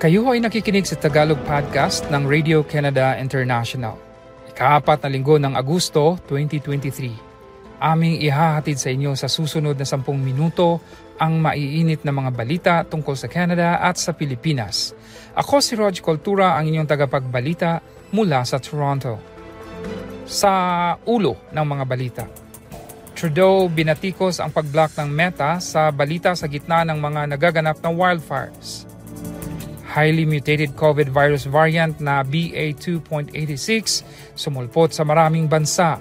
Kayo ay nakikinig sa Tagalog Podcast ng Radio Canada International. Ikaapat na linggo ng Agosto 2023. Aming ihahatid sa inyo sa susunod na 10 minuto ang maiinit na mga balita tungkol sa Canada at sa Pilipinas. Ako si Rog Cultura, ang inyong tagapagbalita mula sa Toronto. Sa ulo ng mga balita. Trudeau binatikos ang pag-block ng Meta sa balita sa gitna ng mga nagaganap na wildfires. Highly mutated COVID virus variant na BA2.86 sumulpot sa maraming bansa.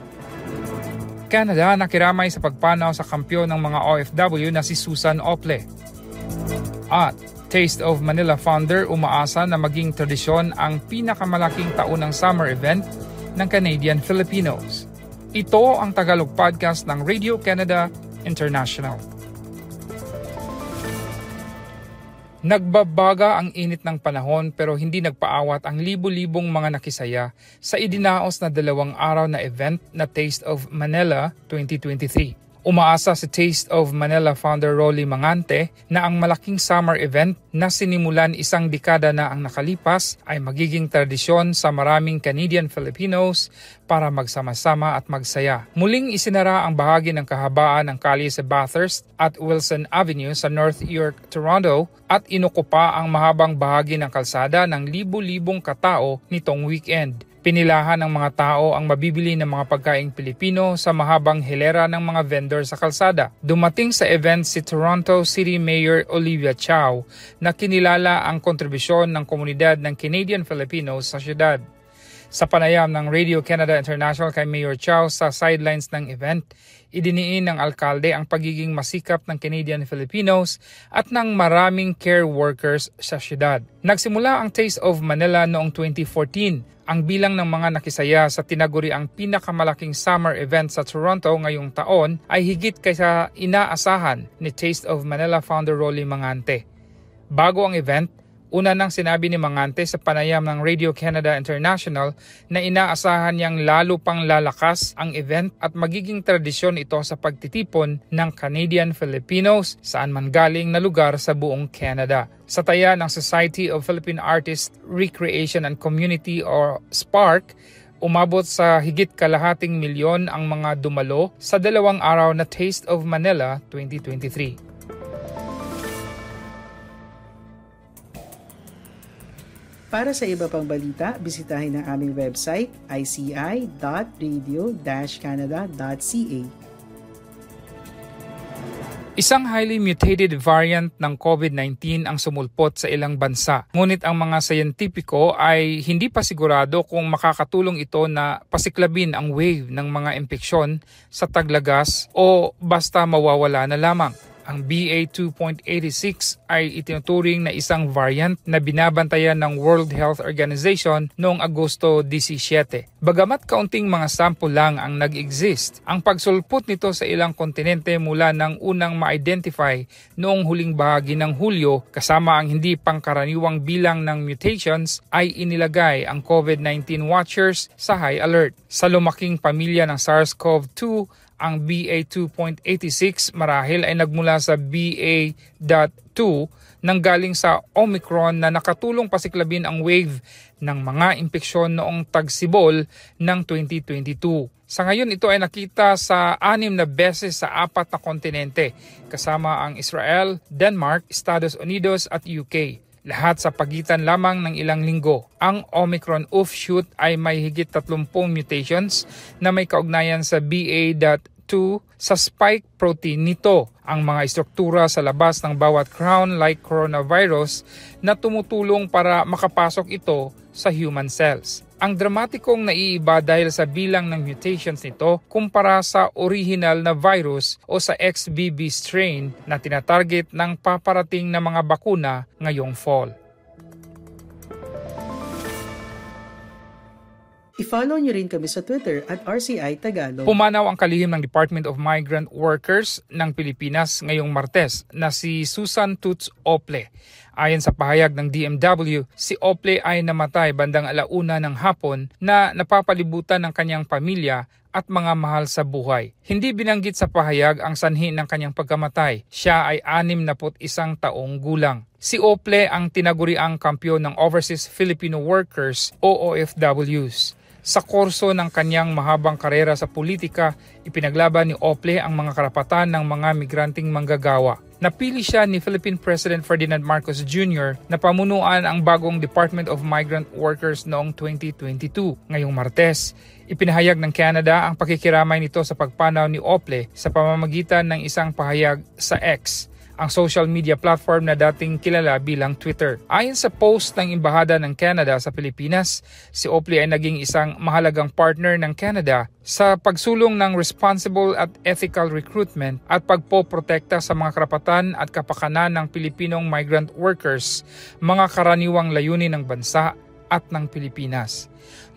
Canada nakiramay sa pagpanaw sa kampyon ng mga OFW na si Susan Ople. At Taste of Manila founder umaasa na maging tradisyon ang pinakamalaking taunang summer event ng Canadian Filipinos. Ito ang Tagalog Podcast ng Radio Canada International. Nagbabaga ang init ng panahon pero hindi nagpaawat ang libu-libong mga nakisaya sa idinaos na dalawang araw na event na Taste of Manila 2023. Umaasa si Taste of Manila founder Rolly Mangante na ang malaking summer event na sinimulan isang dekada na ang nakalipas ay magiging tradisyon sa maraming Canadian Filipinos para magsama-sama at magsaya. Muling isinara ang bahagi ng kahabaan ng kalye sa Bathurst at Wilson Avenue sa North York, Toronto at inukupa ang mahabang bahagi ng kalsada ng libu-libong katao nitong weekend. Pinilahan ng mga tao ang mabibili ng mga pagkaing Pilipino sa mahabang hilera ng mga vendor sa kalsada. Dumating sa event si Toronto City Mayor Olivia Chow na kinilala ang kontribusyon ng komunidad ng Canadian Filipinos sa syudad. Sa panayam ng Radio Canada International kay Mayor Chow sa sidelines ng event, idiniin ng alkalde ang pagiging masikap ng Canadian Filipinos at ng maraming care workers sa syudad. Nagsimula ang Taste of Manila noong 2014 ang bilang ng mga nakisaya sa tinaguri ang pinakamalaking summer event sa Toronto ngayong taon ay higit kaysa inaasahan ni Taste of Manila founder Rolly Mangante. Bago ang event, Una nang sinabi ni Mangante sa panayam ng Radio Canada International na inaasahan niyang lalo pang lalakas ang event at magiging tradisyon ito sa pagtitipon ng Canadian Filipinos saan man galing na lugar sa buong Canada. Sa taya ng Society of Philippine Artists Recreation and Community or SPARC, umabot sa higit kalahating milyon ang mga dumalo sa dalawang araw na Taste of Manila 2023. Para sa iba pang balita, bisitahin ang aming website ici.radio-canada.ca. Isang highly mutated variant ng COVID-19 ang sumulpot sa ilang bansa. Ngunit ang mga sayentipiko ay hindi pa sigurado kung makakatulong ito na pasiklabin ang wave ng mga impeksyon sa taglagas o basta mawawala na lamang. Ang BA2.86 ay itinuturing na isang variant na binabantayan ng World Health Organization noong Agosto 17. Bagamat kaunting mga sample lang ang nag-exist, ang pagsulpot nito sa ilang kontinente mula nang unang ma-identify noong huling bahagi ng Hulyo kasama ang hindi pangkaraniwang bilang ng mutations ay inilagay ang COVID-19 watchers sa high alert. Sa lumaking pamilya ng SARS-CoV-2, ang BA2.86 marahil ay nagmula sa BA.2 nang galing sa Omicron na nakatulong pasiklabin ang wave ng mga impeksyon noong tagsibol ng 2022. Sa ngayon ito ay nakita sa anim na beses sa apat na kontinente kasama ang Israel, Denmark, Estados Unidos at UK lahat sa pagitan lamang ng ilang linggo. Ang Omicron offshoot ay may higit 30 mutations na may kaugnayan sa BA.2 sa spike protein nito ang mga istruktura sa labas ng bawat crown-like coronavirus na tumutulong para makapasok ito sa human cells. Ang dramatikong naiiba dahil sa bilang ng mutations nito kumpara sa original na virus o sa XBB strain na tinatarget ng paparating na mga bakuna ngayong fall. I-follow nyo rin kami sa Twitter at RCI Tagalog. Pumanaw ang kalihim ng Department of Migrant Workers ng Pilipinas ngayong Martes na si Susan Toots Ople. Ayon sa pahayag ng DMW, si Ople ay namatay bandang alauna ng hapon na napapalibutan ng kanyang pamilya at mga mahal sa buhay. Hindi binanggit sa pahayag ang sanhi ng kanyang pagkamatay. Siya ay 61 taong gulang. Si Ople ang tinaguriang kampyon ng Overseas Filipino Workers o OFWs. Sa kurso ng kanyang mahabang karera sa politika, ipinaglaban ni Ople ang mga karapatan ng mga migranting manggagawa. Napili siya ni Philippine President Ferdinand Marcos Jr. na pamunuan ang bagong Department of Migrant Workers noong 2022. Ngayong Martes, ipinahayag ng Canada ang pakikiramay nito sa pagpanaw ni Ople sa pamamagitan ng isang pahayag sa X ang social media platform na dating kilala bilang Twitter. Ayon sa post ng Embahada ng Canada sa Pilipinas, si Oakley ay naging isang mahalagang partner ng Canada sa pagsulong ng responsible at ethical recruitment at pagpoprotekta sa mga karapatan at kapakanan ng Pilipinong migrant workers, mga karaniwang layunin ng bansa at ng Pilipinas.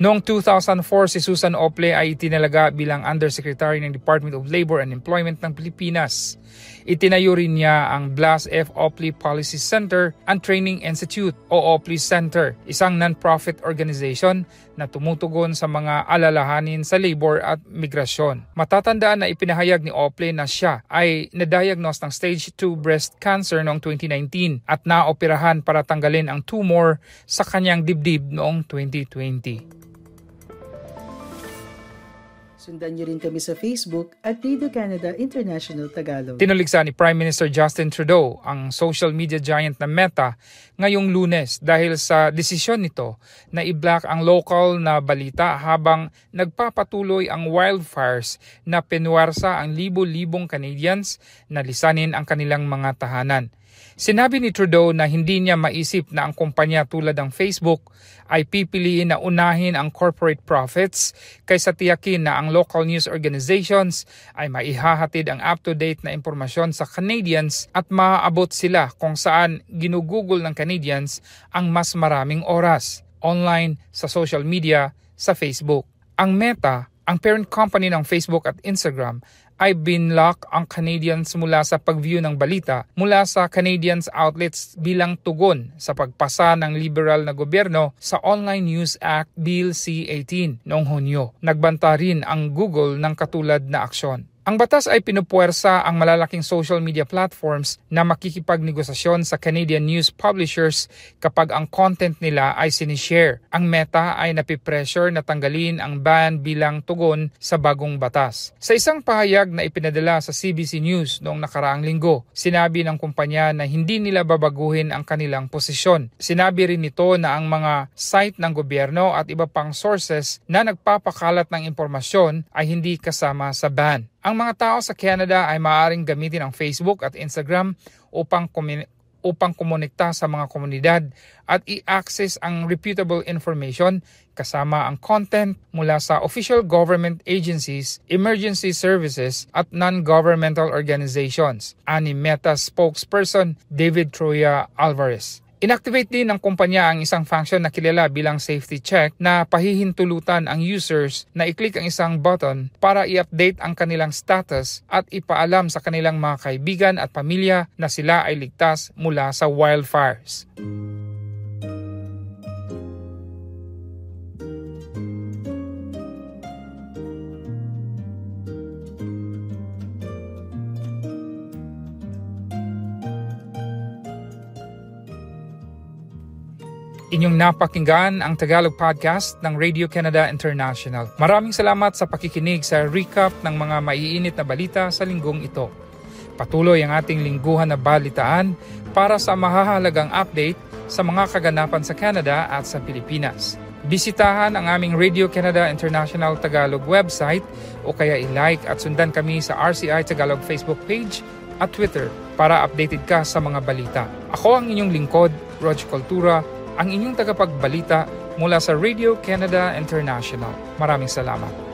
Noong 2004, si Susan Ople ay itinalaga bilang Undersecretary ng Department of Labor and Employment ng Pilipinas. Itinayo rin niya ang Blas F. Opley Policy Center and Training Institute o Opley Center, isang non-profit organization na tumutugon sa mga alalahanin sa labor at migrasyon. Matatandaan na ipinahayag ni Opley na siya ay na-diagnose ng stage 2 breast cancer noong 2019 at naoperahan para tanggalin ang tumor sa kanyang dibdib noong 2020. Sundan niyo rin kami sa Facebook at Radio Canada International Tagalog. Tinuligsa ni Prime Minister Justin Trudeau ang social media giant na Meta ngayong lunes dahil sa desisyon nito na i-block ang local na balita habang nagpapatuloy ang wildfires na penwarsa ang libo-libong Canadians na lisanin ang kanilang mga tahanan. Sinabi ni Trudeau na hindi niya maisip na ang kumpanya tulad ng Facebook ay pipiliin na unahin ang corporate profits kaysa tiyakin na ang local news organizations ay maihahatid ang up-to-date na impormasyon sa Canadians at maaabot sila kung saan ginugugol ng Canadians ang mas maraming oras online, sa social media, sa Facebook. Ang Meta, ang parent company ng Facebook at Instagram, ay binlock ang Canadians mula sa pag-view ng balita mula sa Canadians outlets bilang tugon sa pagpasa ng liberal na gobyerno sa Online News Act Bill C-18 noong Hunyo. Nagbanta rin ang Google ng katulad na aksyon. Ang batas ay pinupuwersa ang malalaking social media platforms na makikipagnegosasyon sa Canadian news publishers kapag ang content nila ay sinishare. Ang Meta ay napipressure na tanggalin ang ban bilang tugon sa bagong batas. Sa isang pahayag na ipinadala sa CBC News noong nakaraang linggo, sinabi ng kumpanya na hindi nila babaguhin ang kanilang posisyon. Sinabi rin nito na ang mga site ng gobyerno at iba pang sources na nagpapakalat ng impormasyon ay hindi kasama sa ban. Ang mga tao sa Canada ay maaaring gamitin ang Facebook at Instagram upang upang kumonekta sa mga komunidad at i-access ang reputable information kasama ang content mula sa official government agencies, emergency services at non-governmental organizations. Ani Meta spokesperson David Troya Alvarez. Inactivate din ng kumpanya ang isang function na kilala bilang safety check na pahihintulutan ang users na i-click ang isang button para i-update ang kanilang status at ipaalam sa kanilang mga kaibigan at pamilya na sila ay ligtas mula sa wildfires. Inyong napakinggan ang Tagalog Podcast ng Radio Canada International. Maraming salamat sa pakikinig sa recap ng mga maiinit na balita sa linggong ito. Patuloy ang ating lingguhan na balitaan para sa mahahalagang update sa mga kaganapan sa Canada at sa Pilipinas. Bisitahan ang aming Radio Canada International Tagalog website o kaya i-like at sundan kami sa RCI Tagalog Facebook page at Twitter para updated ka sa mga balita. Ako ang inyong lingkod, Rog Cultura, ang inyong tagapagbalita mula sa Radio Canada International. Maraming salamat.